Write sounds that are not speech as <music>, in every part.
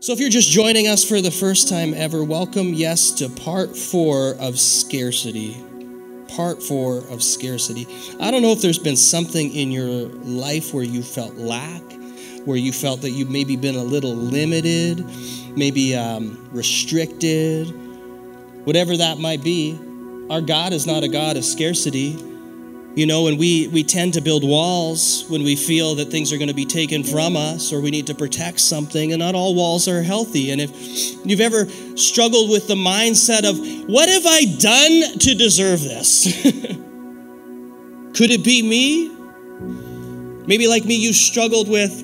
So, if you're just joining us for the first time ever, welcome, yes, to part four of scarcity. Part four of scarcity. I don't know if there's been something in your life where you felt lack, where you felt that you've maybe been a little limited, maybe um, restricted, whatever that might be. Our God is not a God of scarcity. You know, and we, we tend to build walls when we feel that things are going to be taken from us or we need to protect something, and not all walls are healthy. And if you've ever struggled with the mindset of, what have I done to deserve this? <laughs> Could it be me? Maybe, like me, you struggled with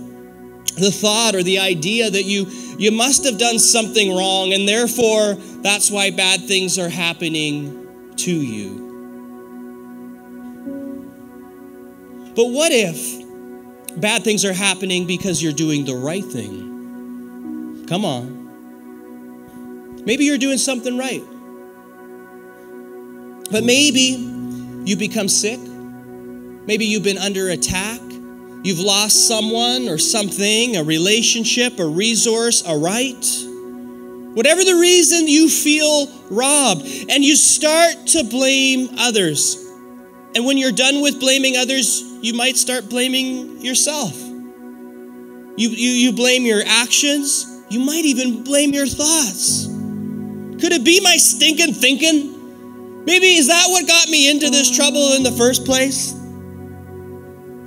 the thought or the idea that you, you must have done something wrong, and therefore that's why bad things are happening to you. But what if bad things are happening because you're doing the right thing? Come on. Maybe you're doing something right. But maybe you become sick. Maybe you've been under attack. You've lost someone or something, a relationship, a resource, a right. Whatever the reason, you feel robbed and you start to blame others. And when you're done with blaming others, you might start blaming yourself. You, you, you blame your actions, you might even blame your thoughts. Could it be my stinking thinking? Maybe is that what got me into this trouble in the first place?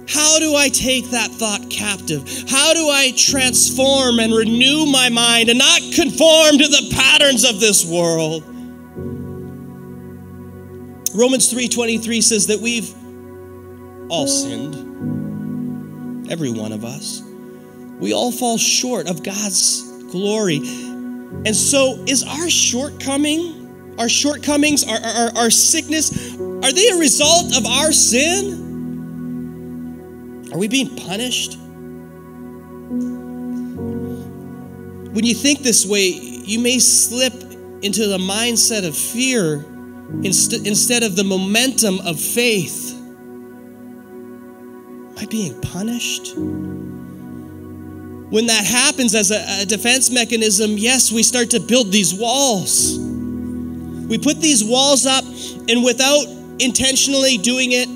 How do I take that thought captive? How do I transform and renew my mind and not conform to the patterns of this world? Romans 3:23 says that we've all sinned. Every one of us. We all fall short of God's glory. And so is our shortcoming, our shortcomings, our, our, our sickness, are they a result of our sin? Are we being punished? When you think this way, you may slip into the mindset of fear inst- instead of the momentum of faith. I being punished? When that happens as a, a defense mechanism, yes, we start to build these walls. We put these walls up, and without intentionally doing it,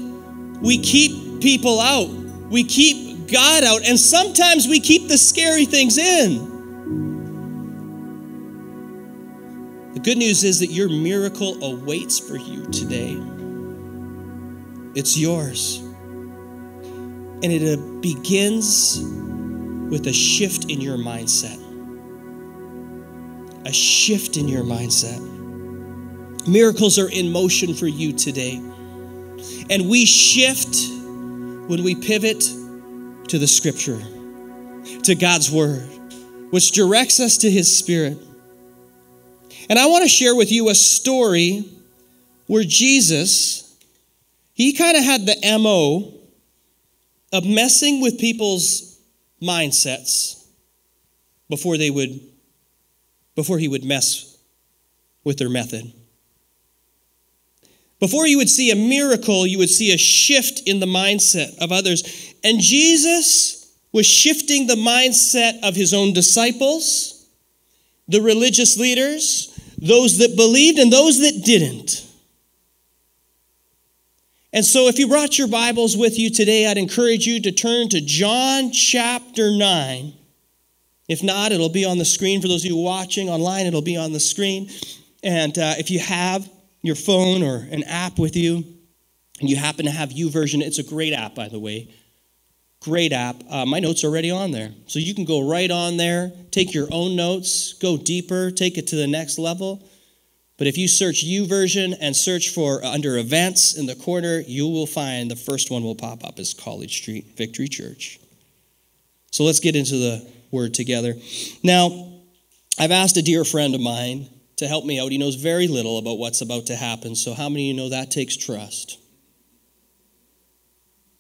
we keep people out. We keep God out, and sometimes we keep the scary things in. The good news is that your miracle awaits for you today. It's yours. And it uh, begins with a shift in your mindset. A shift in your mindset. Miracles are in motion for you today. And we shift when we pivot to the scripture, to God's word, which directs us to his spirit. And I want to share with you a story where Jesus, he kind of had the MO of messing with people's mindsets before they would before he would mess with their method. Before you would see a miracle, you would see a shift in the mindset of others. And Jesus was shifting the mindset of his own disciples, the religious leaders, those that believed and those that didn't. And so, if you brought your Bibles with you today, I'd encourage you to turn to John chapter 9. If not, it'll be on the screen. For those of you watching online, it'll be on the screen. And uh, if you have your phone or an app with you, and you happen to have YouVersion, it's a great app, by the way. Great app. Uh, my notes are already on there. So you can go right on there, take your own notes, go deeper, take it to the next level. But if you search U YouVersion and search for uh, under events in the corner, you will find the first one will pop up is College Street Victory Church. So let's get into the word together. Now, I've asked a dear friend of mine to help me out. He knows very little about what's about to happen. So, how many of you know that takes trust?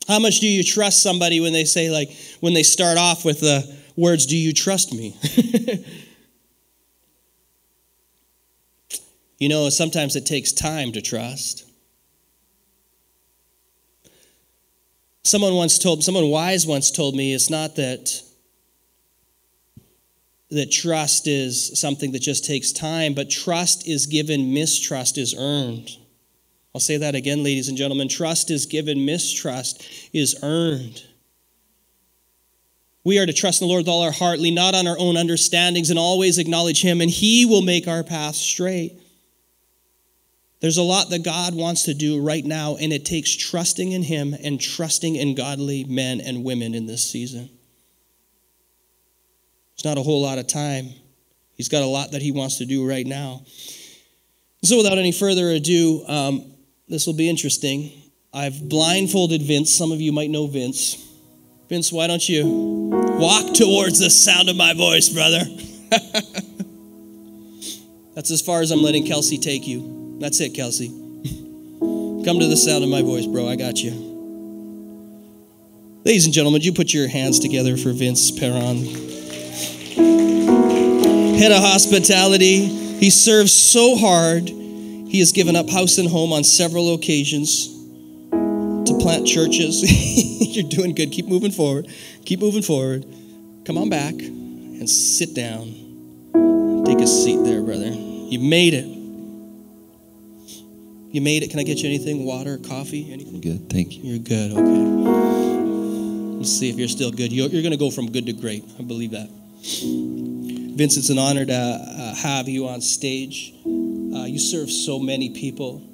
How much do you trust somebody when they say, like, when they start off with the words, Do you trust me? <laughs> you know, sometimes it takes time to trust. Someone once told, someone wise once told me it's not that that trust is something that just takes time, but trust is given, mistrust is earned. I'll say that again, ladies and gentlemen. Trust is given, mistrust is earned. We are to trust in the Lord with all our heart, lean not on our own understandings, and always acknowledge Him, and He will make our path straight. There's a lot that God wants to do right now, and it takes trusting in Him and trusting in godly men and women in this season. It's not a whole lot of time. He's got a lot that He wants to do right now. So, without any further ado, um, this will be interesting. I've blindfolded Vince. Some of you might know Vince. Vince, why don't you walk towards the sound of my voice, brother? <laughs> That's as far as I'm letting Kelsey take you. That's it, Kelsey. Come to the sound of my voice, bro. I got you. Ladies and gentlemen, you put your hands together for Vince Perron. Head of hospitality. He serves so hard. He has given up house and home on several occasions to plant churches. <laughs> You're doing good. Keep moving forward. Keep moving forward. Come on back and sit down. Take a seat there, brother. You made it. You made it. Can I get you anything? Water, coffee, anything? Good, thank you. You're good, okay. Let's see if you're still good. You're, you're going to go from good to great. I believe that. Vince, it's an honor to uh, have you on stage. Uh, you serve so many people.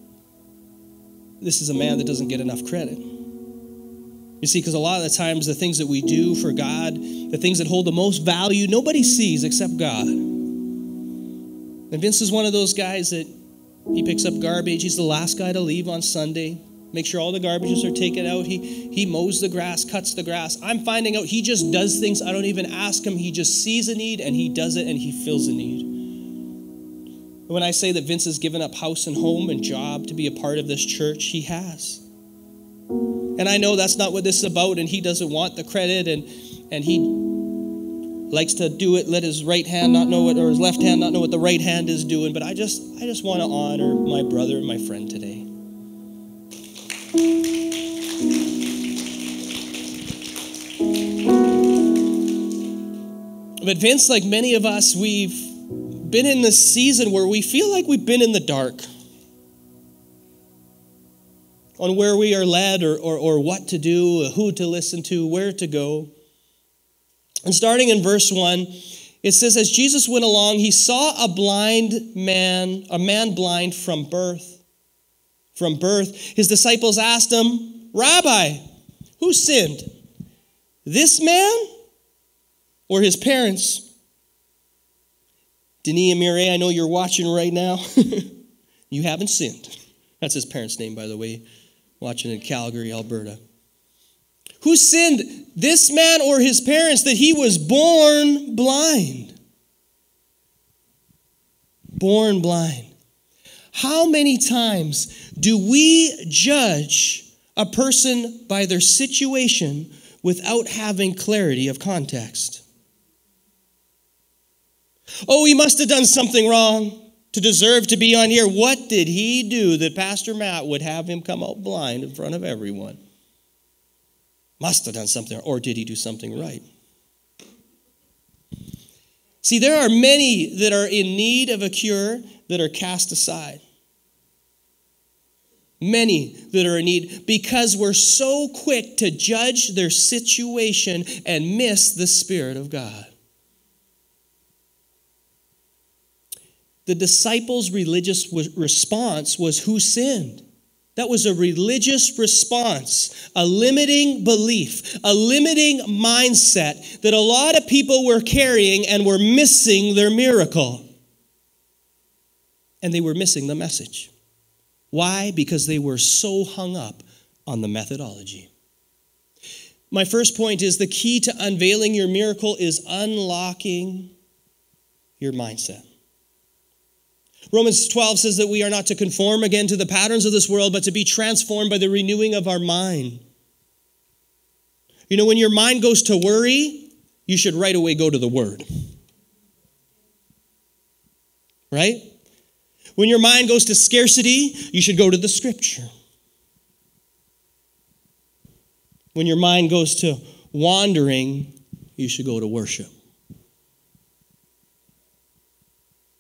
This is a man that doesn't get enough credit. You see, because a lot of the times the things that we do for God, the things that hold the most value, nobody sees except God. And Vince is one of those guys that he picks up garbage. He's the last guy to leave on Sunday. Make sure all the garbages are taken out. He, he mows the grass, cuts the grass. I'm finding out he just does things. I don't even ask him. He just sees a need and he does it and he fills a need. When I say that Vince has given up house and home and job to be a part of this church, he has. And I know that's not what this is about, and he doesn't want the credit, and, and he likes to do it, let his right hand not know what, or his left hand not know what the right hand is doing. But I just, I just want to honor my brother and my friend today. But Vince, like many of us, we've been in this season where we feel like we've been in the dark on where we are led or, or, or what to do, who to listen to, where to go. And starting in verse 1, it says, As Jesus went along, he saw a blind man, a man blind from birth. From birth. His disciples asked him, Rabbi, who sinned? This man or his parents? Denis Amire, I know you're watching right now. <laughs> you haven't sinned. That's his parents' name, by the way, watching in Calgary, Alberta. Who sinned, this man or his parents, that he was born blind? Born blind. How many times do we judge a person by their situation without having clarity of context? Oh, he must have done something wrong to deserve to be on here. What did he do that Pastor Matt would have him come out blind in front of everyone? Must have done something, or did he do something right? See, there are many that are in need of a cure that are cast aside. Many that are in need because we're so quick to judge their situation and miss the Spirit of God. The disciples' religious response was who sinned? That was a religious response, a limiting belief, a limiting mindset that a lot of people were carrying and were missing their miracle. And they were missing the message. Why? Because they were so hung up on the methodology. My first point is the key to unveiling your miracle is unlocking your mindset. Romans 12 says that we are not to conform again to the patterns of this world, but to be transformed by the renewing of our mind. You know, when your mind goes to worry, you should right away go to the Word. Right? When your mind goes to scarcity, you should go to the Scripture. When your mind goes to wandering, you should go to worship.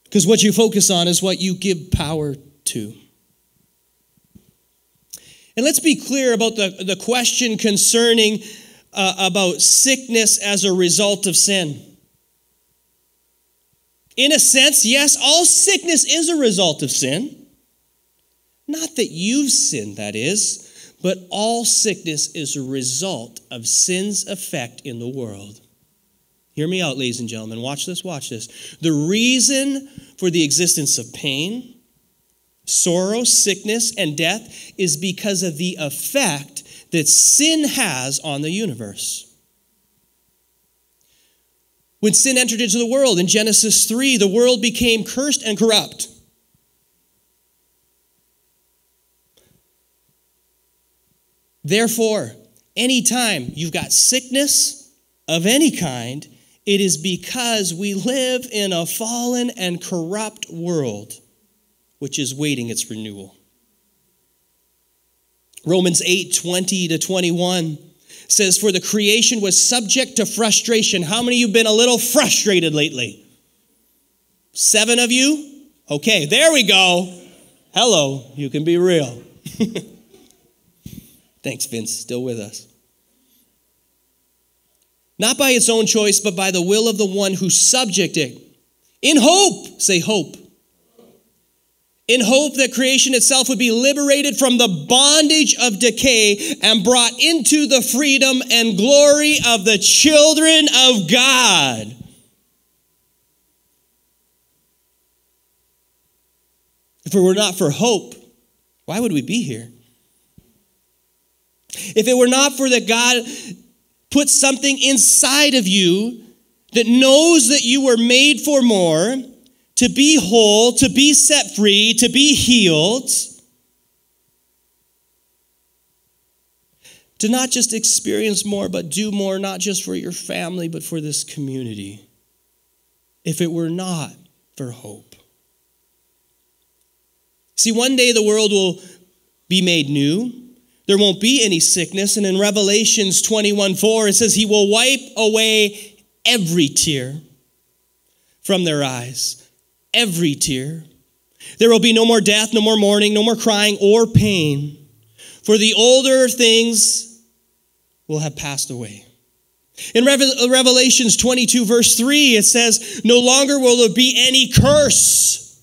Because what you focus on is what you give power to. And let's be clear about the, the question concerning uh, about sickness as a result of sin. In a sense, yes, all sickness is a result of sin. Not that you've sinned, that is, but all sickness is a result of sin's effect in the world. Hear me out, ladies and gentlemen. Watch this, watch this. The reason for the existence of pain, sorrow, sickness, and death is because of the effect that sin has on the universe. When sin entered into the world in Genesis 3, the world became cursed and corrupt. Therefore, anytime you've got sickness of any kind, it is because we live in a fallen and corrupt world which is waiting its renewal. Romans 8 20 to 21 says, For the creation was subject to frustration. How many of you been a little frustrated lately? Seven of you? Okay, there we go. Hello, you can be real. <laughs> Thanks, Vince, still with us not by its own choice, but by the will of the one who subjected it. In hope, say hope. In hope that creation itself would be liberated from the bondage of decay and brought into the freedom and glory of the children of God. If it were not for hope, why would we be here? If it were not for that God put something inside of you that knows that you were made for more, to be whole, to be set free, to be healed. To not just experience more, but do more, not just for your family, but for this community. If it were not for hope. See, one day the world will be made new. There won't be any sickness. And in Revelations 21 4, it says, He will wipe away every tear from their eyes. Every tear. There will be no more death, no more mourning, no more crying or pain. For the older things will have passed away. In Revelations 22, verse 3, it says, No longer will there be any curse.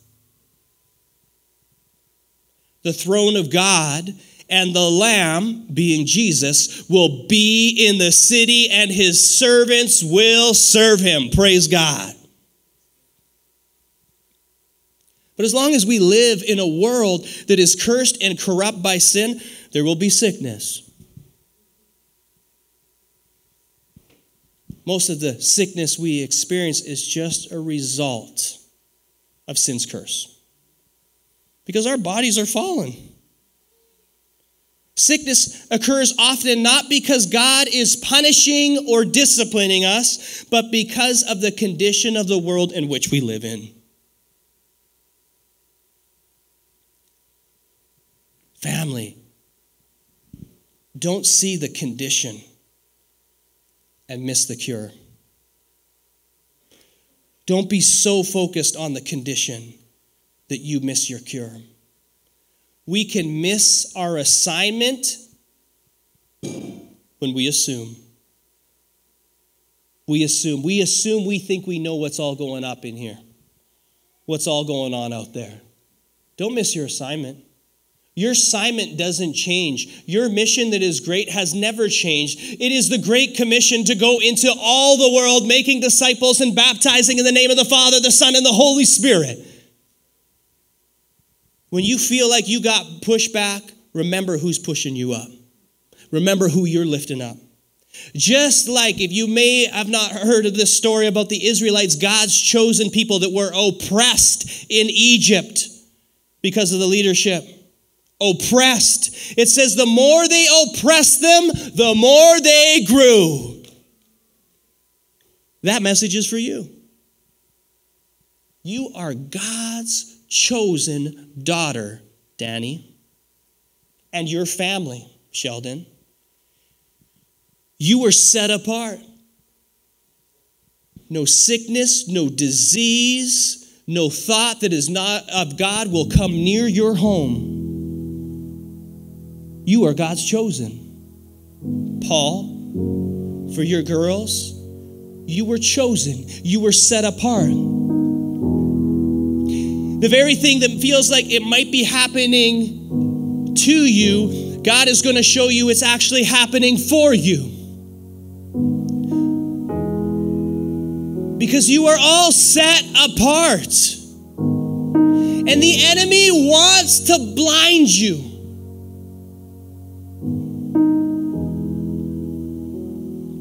The throne of God and the Lamb, being Jesus, will be in the city and his servants will serve him. Praise God. But as long as we live in a world that is cursed and corrupt by sin, there will be sickness. Most of the sickness we experience is just a result of sin's curse. Because our bodies are fallen. Sickness occurs often not because God is punishing or disciplining us, but because of the condition of the world in which we live in. Family, don't see the condition and miss the cure. Don't be so focused on the condition that you miss your cure we can miss our assignment when we assume. We assume. We assume we think we know what's all going up in here, what's all going on out there. Don't miss your assignment. Your assignment doesn't change. Your mission that is great has never changed. It is the Great Commission to go into all the world, making disciples and baptizing in the name of the Father, the Son, and the Holy Spirit. When you feel like you got pushback, remember who's pushing you up. Remember who you're lifting up. Just like if you may have not heard of this story about the Israelites, God's chosen people that were oppressed in Egypt because of the leadership. Oppressed. It says the more they oppressed them, the more they grew. That message is for you. You are God's chosen daughter, Danny, and your family, Sheldon. You were set apart. No sickness, no disease, no thought that is not of God will come near your home. You are God's chosen. Paul, for your girls, you were chosen, you were set apart. The very thing that feels like it might be happening to you, God is going to show you it's actually happening for you. Because you are all set apart. And the enemy wants to blind you.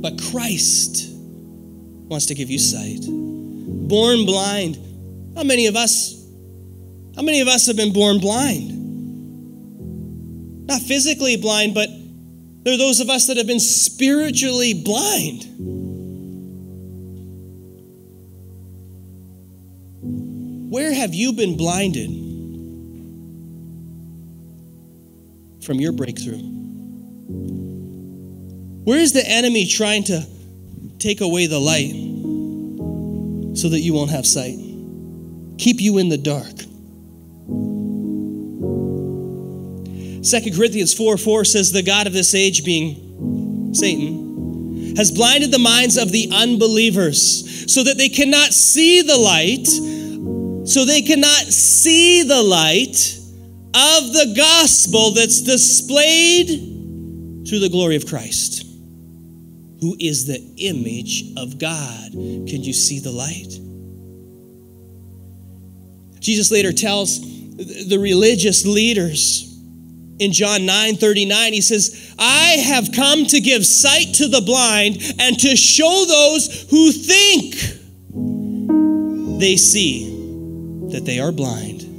But Christ wants to give you sight. Born blind. How many of us how many of us have been born blind? Not physically blind, but there are those of us that have been spiritually blind. Where have you been blinded from your breakthrough? Where is the enemy trying to take away the light so that you won't have sight? Keep you in the dark. 2 Corinthians 4 4 says, The God of this age, being Satan, has blinded the minds of the unbelievers so that they cannot see the light, so they cannot see the light of the gospel that's displayed through the glory of Christ, who is the image of God. Can you see the light? Jesus later tells the religious leaders, in John 9 39, he says, I have come to give sight to the blind and to show those who think they see that they are blind.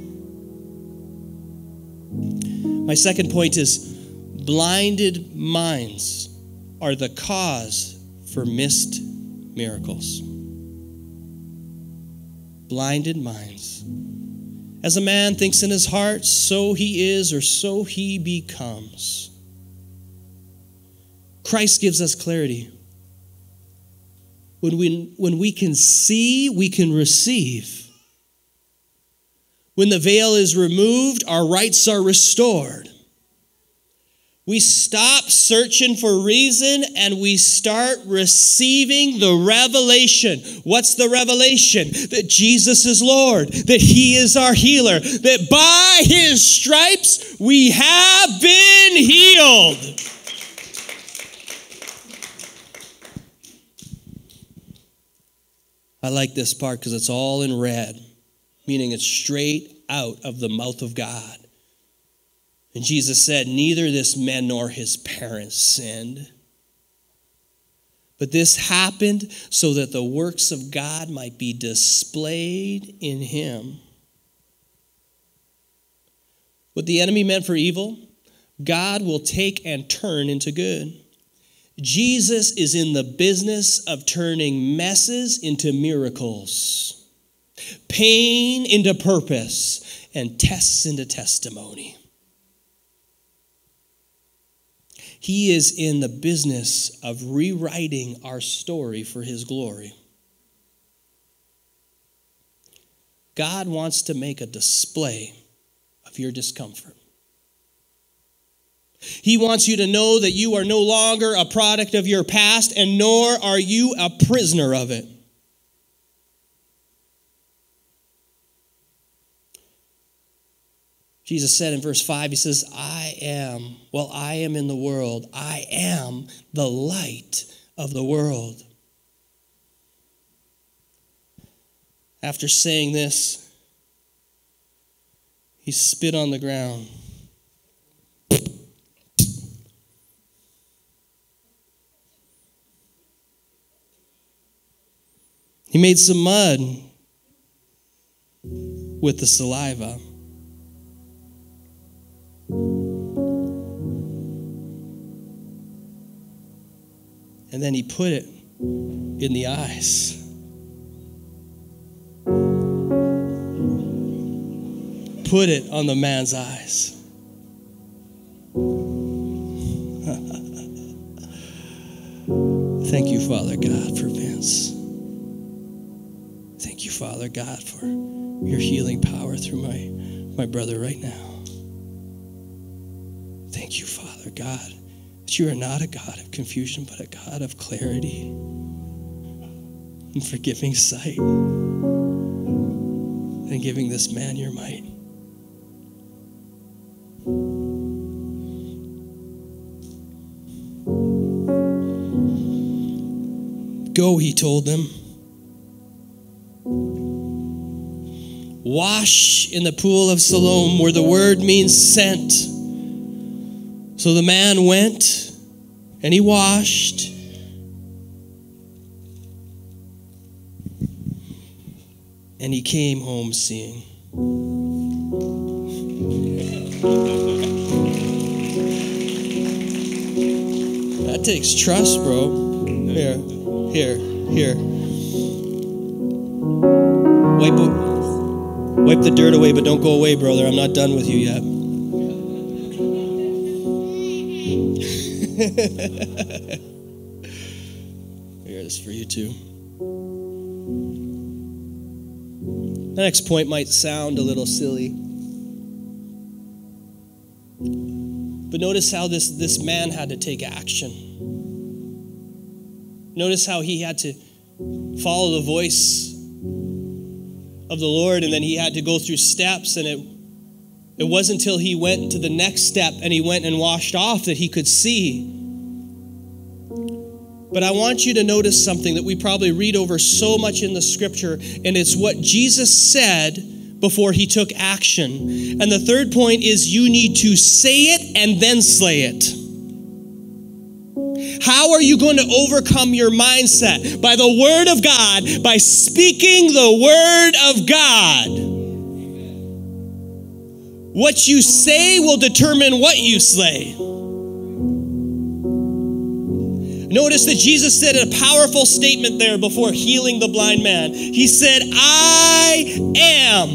My second point is blinded minds are the cause for missed miracles. Blinded minds. As a man thinks in his heart, so he is or so he becomes. Christ gives us clarity. When we, when we can see, we can receive. When the veil is removed, our rights are restored. We stop searching for reason and we start receiving the revelation. What's the revelation? That Jesus is Lord, that He is our healer, that by His stripes we have been healed. I like this part because it's all in red, meaning it's straight out of the mouth of God. And Jesus said, Neither this man nor his parents sinned. But this happened so that the works of God might be displayed in him. What the enemy meant for evil, God will take and turn into good. Jesus is in the business of turning messes into miracles, pain into purpose, and tests into testimony. He is in the business of rewriting our story for His glory. God wants to make a display of your discomfort. He wants you to know that you are no longer a product of your past, and nor are you a prisoner of it. Jesus said in verse 5, He says, I am, well, I am in the world. I am the light of the world. After saying this, he spit on the ground. He made some mud with the saliva. And then he put it in the eyes. Put it on the man's eyes. <laughs> Thank you, Father God, for Vince. Thank you, Father God, for your healing power through my, my brother right now. God, that you are not a God of confusion, but a God of clarity and forgiving sight and giving this man your might. Go, he told them. Wash in the pool of Siloam, where the word means sent. So the man went and he washed. And he came home seeing. That takes trust, bro. Here, here, here. Wipe, wipe the dirt away, but don't go away, brother. I'm not done with you yet. Mm. <laughs> Here, this is for you too. The next point might sound a little silly. But notice how this, this man had to take action. Notice how he had to follow the voice of the Lord and then he had to go through steps and it it wasn't until he went to the next step and he went and washed off that he could see. But I want you to notice something that we probably read over so much in the scripture, and it's what Jesus said before he took action. And the third point is you need to say it and then slay it. How are you going to overcome your mindset? By the Word of God, by speaking the Word of God. What you say will determine what you slay. Notice that Jesus said a powerful statement there before healing the blind man. He said, I am.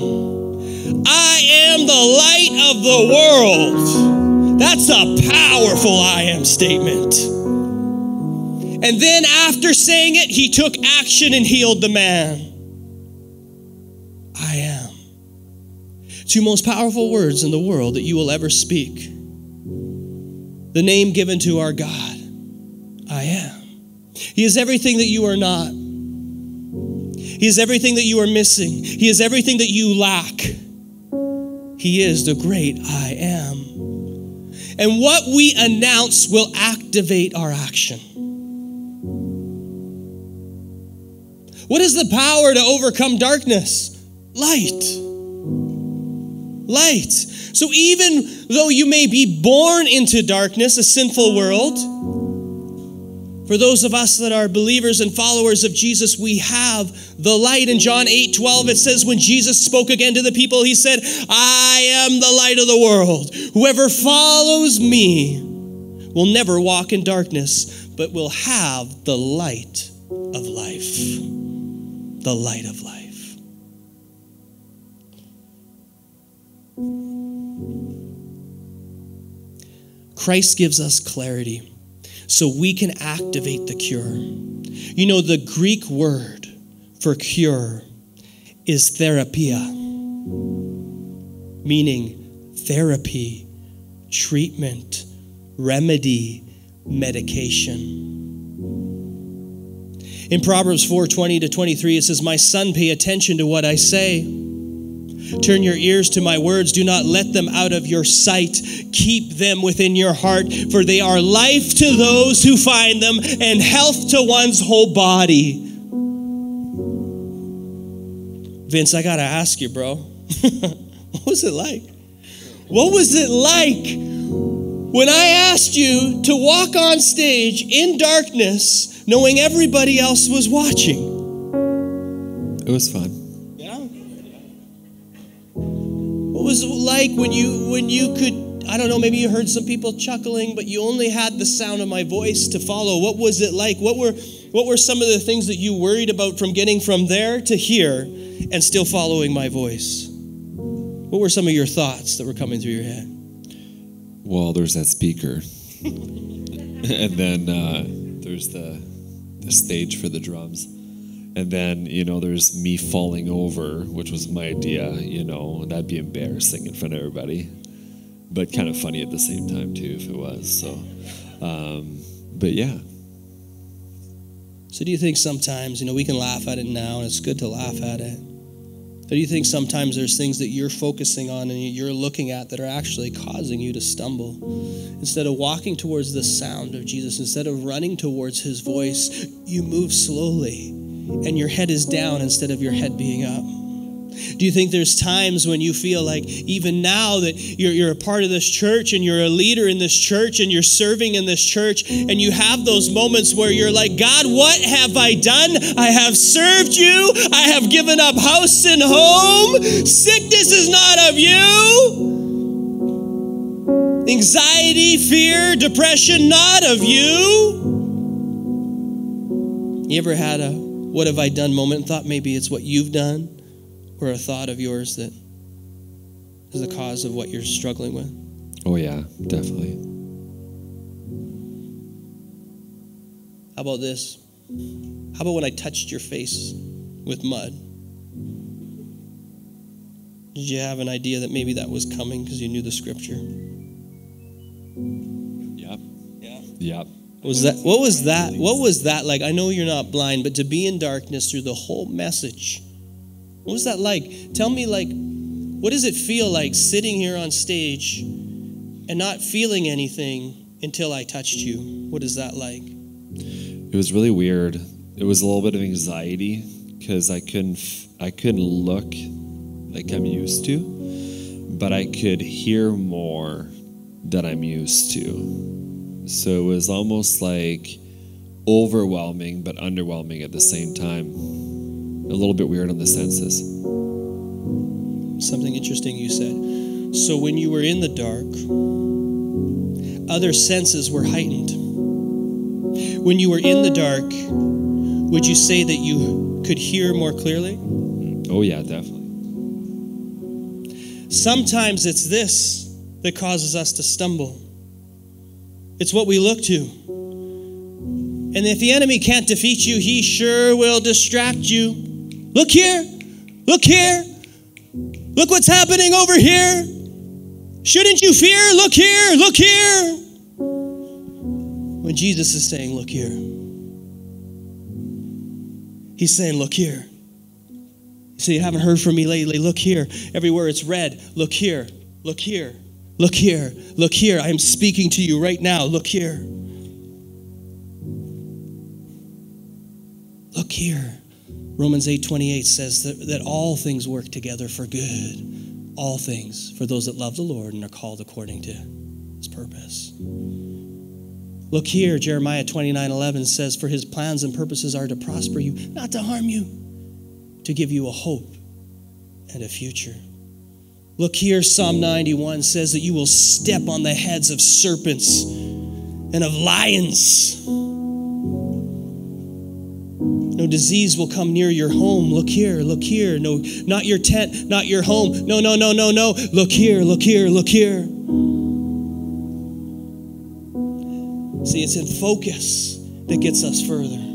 I am the light of the world. That's a powerful I am statement. And then after saying it, he took action and healed the man. I am two most powerful words in the world that you will ever speak. The name given to our God I am. He is everything that you are not. He is everything that you are missing. He is everything that you lack. He is the great I am. And what we announce will activate our action. What is the power to overcome darkness? Light light. So even though you may be born into darkness, a sinful world, for those of us that are believers and followers of Jesus, we have the light. In John 8 12, it says, When Jesus spoke again to the people, he said, I am the light of the world. Whoever follows me will never walk in darkness, but will have the light of life. The light of life. Christ gives us clarity so we can activate the cure. You know, the Greek word for cure is therapia, meaning therapy, treatment, remedy, medication. In Proverbs 4:20 to 23 it says, "My son, pay attention to what I say." Turn your ears to my words. Do not let them out of your sight. Keep them within your heart, for they are life to those who find them and health to one's whole body. Vince, I got to ask you, bro. <laughs> what was it like? What was it like when I asked you to walk on stage in darkness, knowing everybody else was watching? It was fun. Was like when you when you could I don't know, maybe you heard some people chuckling, but you only had the sound of my voice to follow. What was it like? What were what were some of the things that you worried about from getting from there to here and still following my voice? What were some of your thoughts that were coming through your head? Well, there's that speaker. <laughs> <laughs> and then uh, there's the the stage for the drums. And then, you know, there's me falling over, which was my idea, you know, and that'd be embarrassing in front of everybody. But kind of funny at the same time, too, if it was. So, um, but yeah. So, do you think sometimes, you know, we can laugh at it now and it's good to laugh at it? But do you think sometimes there's things that you're focusing on and you're looking at that are actually causing you to stumble? Instead of walking towards the sound of Jesus, instead of running towards his voice, you move slowly and your head is down instead of your head being up. Do you think there's times when you feel like, even now, that you're, you're a part of this church and you're a leader in this church and you're serving in this church, and you have those moments where you're like, God, what have I done? I have served you. I have given up house and home. Sickness is not of you. Anxiety, fear, depression, not of you. You ever had a what have I done moment and thought maybe it's what you've done? or a thought of yours that is the cause of what you're struggling with? Oh, yeah, definitely. How about this? How about when I touched your face with mud? Did you have an idea that maybe that was coming because you knew the scripture? Yep. Yeah. Yep. Was that what was that? What was that like? I know you're not blind, but to be in darkness through the whole message what was that like? Tell me, like, what does it feel like sitting here on stage and not feeling anything until I touched you? What is that like? It was really weird. It was a little bit of anxiety because I couldn't I couldn't look like I'm used to, but I could hear more than I'm used to. So it was almost like overwhelming but underwhelming at the same time a little bit weird on the senses. Something interesting you said. So when you were in the dark, other senses were heightened. When you were in the dark, would you say that you could hear more clearly? Mm, oh, yeah, definitely. Sometimes it's this that causes us to stumble. It's what we look to. And if the enemy can't defeat you, he sure will distract you. Look here. Look here. Look what's happening over here. Shouldn't you fear? Look here. Look here. When Jesus is saying, Look here, he's saying, Look here. You say, You haven't heard from me lately. Look here. Everywhere it's red. Look here. Look here. Look here. Look here. I am speaking to you right now. Look here. Look here. Romans 8:28 says that, that all things work together for good. All things for those that love the Lord and are called according to his purpose. Look here, Jeremiah 29:11 says, For his plans and purposes are to prosper you, not to harm you, to give you a hope and a future. Look here, Psalm 91 says that you will step on the heads of serpents and of lions. No disease will come near your home. Look here, look here. No, not your tent, not your home. No, no, no, no, no. Look here, look here, look here. See, it's in focus that gets us further.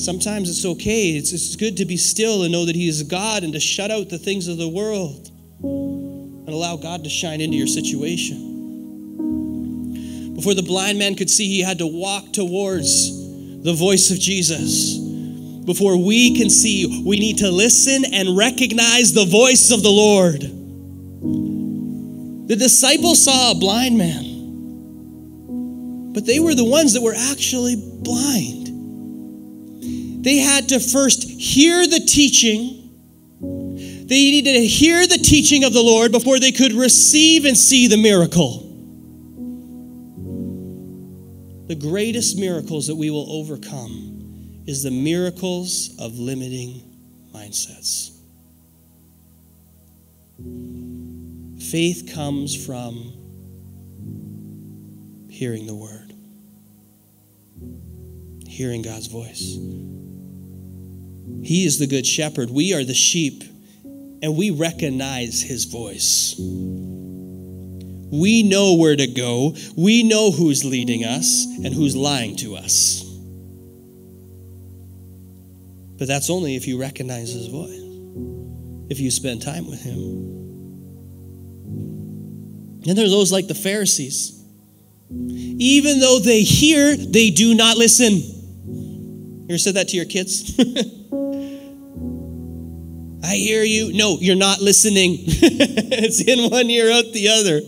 Sometimes it's okay. It's, it's good to be still and know that He is God and to shut out the things of the world and allow God to shine into your situation. Before the blind man could see, he had to walk towards the voice of Jesus. Before we can see, we need to listen and recognize the voice of the Lord. The disciples saw a blind man, but they were the ones that were actually blind. They had to first hear the teaching. They needed to hear the teaching of the Lord before they could receive and see the miracle. The greatest miracles that we will overcome is the miracles of limiting mindsets. Faith comes from hearing the word, hearing God's voice. He is the good shepherd. We are the sheep, and we recognize his voice. We know where to go. We know who's leading us and who's lying to us. But that's only if you recognize his voice, if you spend time with him. And there are those like the Pharisees. Even though they hear, they do not listen. You ever said that to your kids? <laughs> I hear you. No, you're not listening. <laughs> it's in one ear, out the other.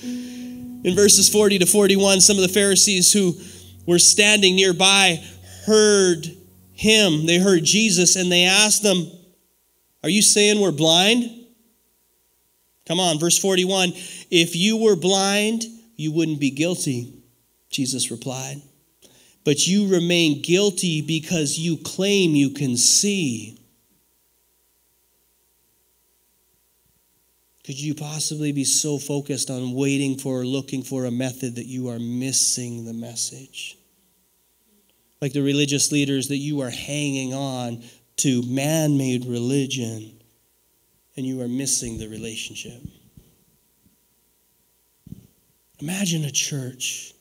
In verses 40 to 41, some of the Pharisees who were standing nearby heard him. They heard Jesus and they asked them, Are you saying we're blind? Come on, verse 41. If you were blind, you wouldn't be guilty, Jesus replied. But you remain guilty because you claim you can see. Could you possibly be so focused on waiting for or looking for a method that you are missing the message? Like the religious leaders, that you are hanging on to man made religion and you are missing the relationship. Imagine a church.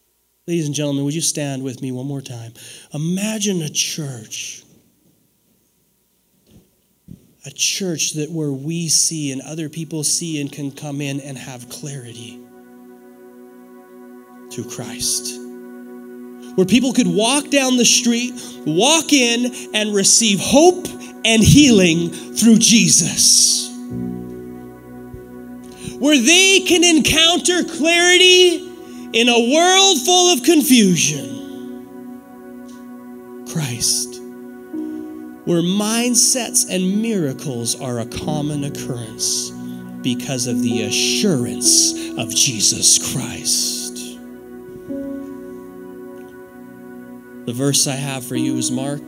Ladies and gentlemen, would you stand with me one more time? Imagine a church a church that where we see and other people see and can come in and have clarity through Christ. Where people could walk down the street, walk in, and receive hope and healing through Jesus. Where they can encounter clarity in a world full of confusion. Christ where mindsets and miracles are a common occurrence because of the assurance of Jesus Christ. The verse I have for you is Mark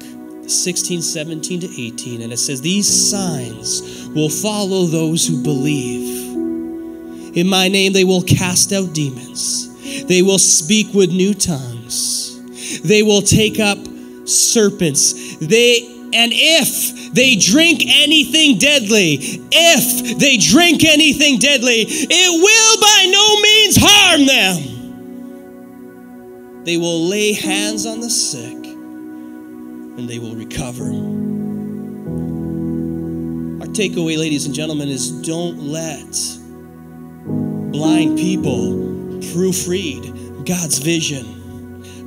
16, 17 to 18, and it says, These signs will follow those who believe. In my name, they will cast out demons, they will speak with new tongues, they will take up serpents. They and if they drink anything deadly, if they drink anything deadly, it will by no means harm them. They will lay hands on the sick and they will recover. Our takeaway, ladies and gentlemen, is don't let blind people proofread God's vision.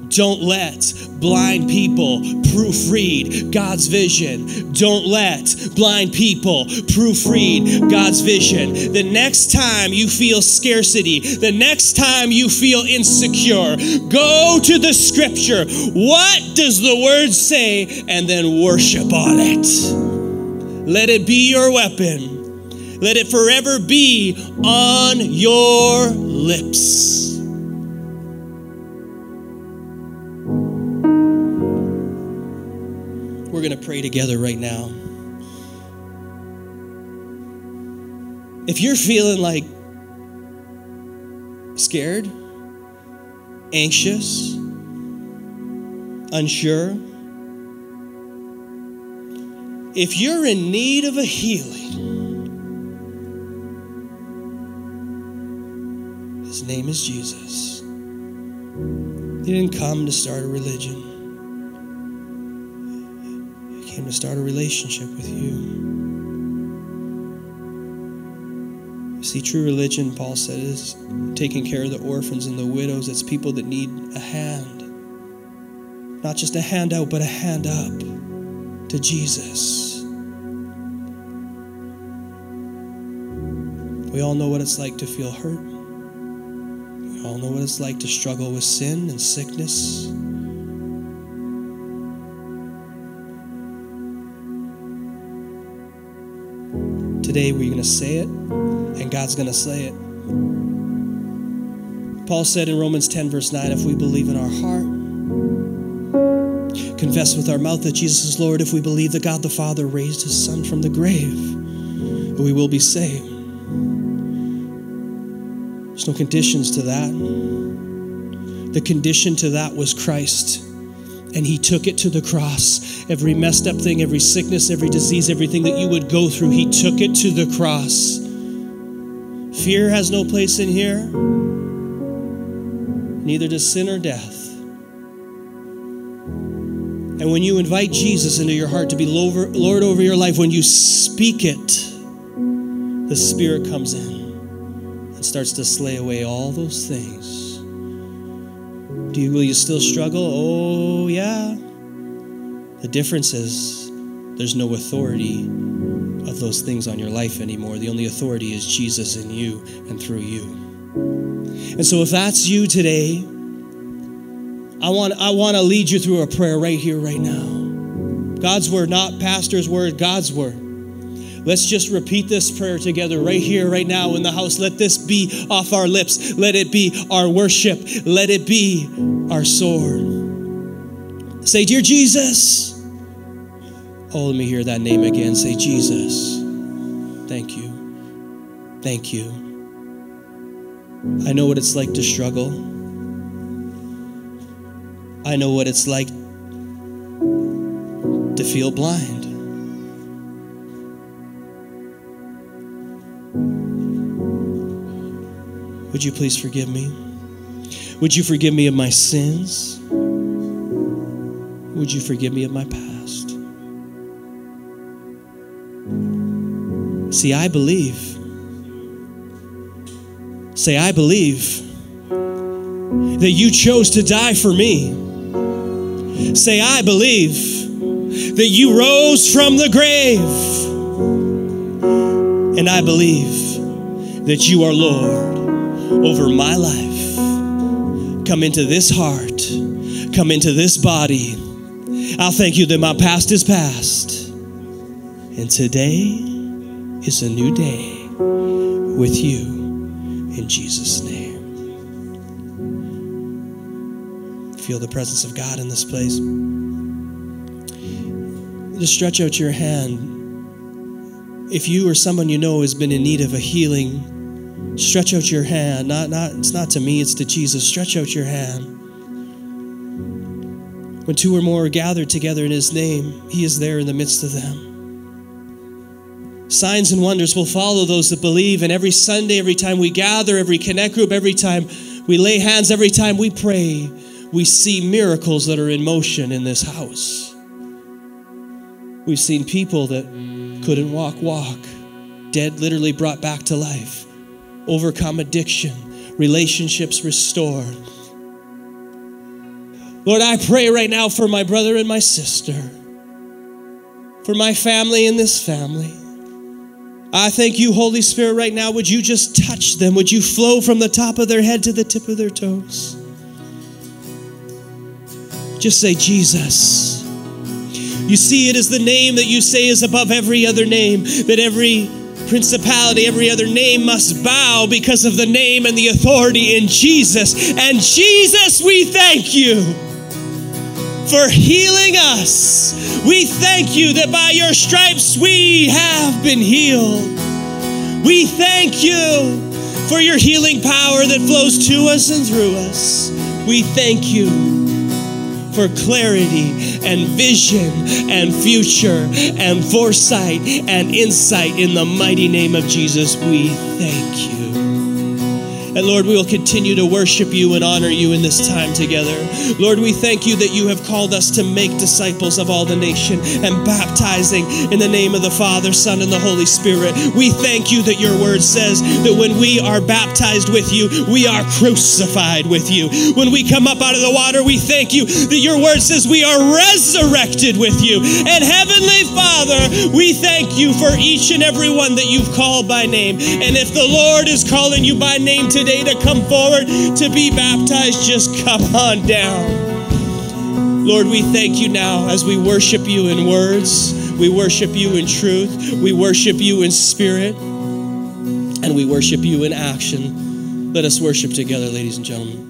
Don't let blind people proofread God's vision. Don't let blind people proofread God's vision. The next time you feel scarcity, the next time you feel insecure, go to the scripture. What does the word say? And then worship on it. Let it be your weapon. Let it forever be on your lips. We're going to pray together right now. If you're feeling like scared, anxious, unsure, if you're in need of a healing, name is Jesus. He didn't come to start a religion He came to start a relationship with you. See, true religion, Paul said, is taking care of the orphans and the widows. It's people that need a hand. Not just a hand out, but a hand up to Jesus. We all know what it's like to feel hurt. We all know what it's like to struggle with sin and sickness Today we're going to say it, and God's going to say it. Paul said in Romans 10, verse 9, if we believe in our heart, confess with our mouth that Jesus is Lord, if we believe that God the Father raised his Son from the grave, we will be saved. There's no conditions to that. The condition to that was Christ and he took it to the cross. Every messed up thing, every sickness, every disease, everything that you would go through, he took it to the cross. Fear has no place in here, neither does sin or death. And when you invite Jesus into your heart to be Lord over your life, when you speak it, the Spirit comes in and starts to slay away all those things. Do you, will you still struggle? Oh, yeah. The difference is there's no authority of those things on your life anymore. The only authority is Jesus in you and through you. And so, if that's you today, I want, I want to lead you through a prayer right here, right now. God's word, not pastor's word, God's word. Let's just repeat this prayer together right here, right now in the house. Let this be off our lips. Let it be our worship. Let it be our sword. Say, Dear Jesus. Oh, let me hear that name again. Say, Jesus. Thank you. Thank you. I know what it's like to struggle. I know what it's like to feel blind. Would you please forgive me? Would you forgive me of my sins? Would you forgive me of my past? See, I believe. Say, I believe that you chose to die for me. Say, I believe that you rose from the grave. And I believe that you are Lord over my life. Come into this heart, come into this body. I'll thank you that my past is past. And today is a new day with you in Jesus' name. Feel the presence of God in this place. Just stretch out your hand. If you or someone you know has been in need of a healing, Stretch out your hand. Not, not, it's not to me, it's to Jesus. Stretch out your hand. When two or more are gathered together in his name, he is there in the midst of them. Signs and wonders will follow those that believe. And every Sunday, every time we gather, every connect group, every time we lay hands, every time we pray, we see miracles that are in motion in this house. We've seen people that couldn't walk, walk, dead, literally brought back to life overcome addiction, relationships restored. Lord, I pray right now for my brother and my sister, for my family and this family. I thank you, Holy Spirit, right now. Would you just touch them? Would you flow from the top of their head to the tip of their toes? Just say, Jesus. You see, it is the name that you say is above every other name, that every principality, every other name must bow because of the name and the authority in Jesus. And Jesus, we thank you for healing us. We thank you that by your stripes we have been healed. We thank you for your healing power that flows to us and through us. We thank you for clarity and vision and future and foresight and insight in the mighty name of Jesus. We thank you. And Lord, we will continue to worship you and honor you in this time together. Lord, we thank you that you have called us to make disciples of all the nation and baptizing in the name of the Father, Son, and the Holy Spirit. We thank you that your word says that when we are baptized with you, we are crucified with you. When we come up out of the water, we thank you that your word says we are resurrected with you. And Heavenly Father, we thank you for each and every one that you've called by name. And if the Lord is calling you by name today, today to come forward to be baptized, just come on down. Lord, we thank you now as we worship you in words, we worship you in truth, we worship you in spirit, and we worship you in action. Let us worship together, ladies and gentlemen.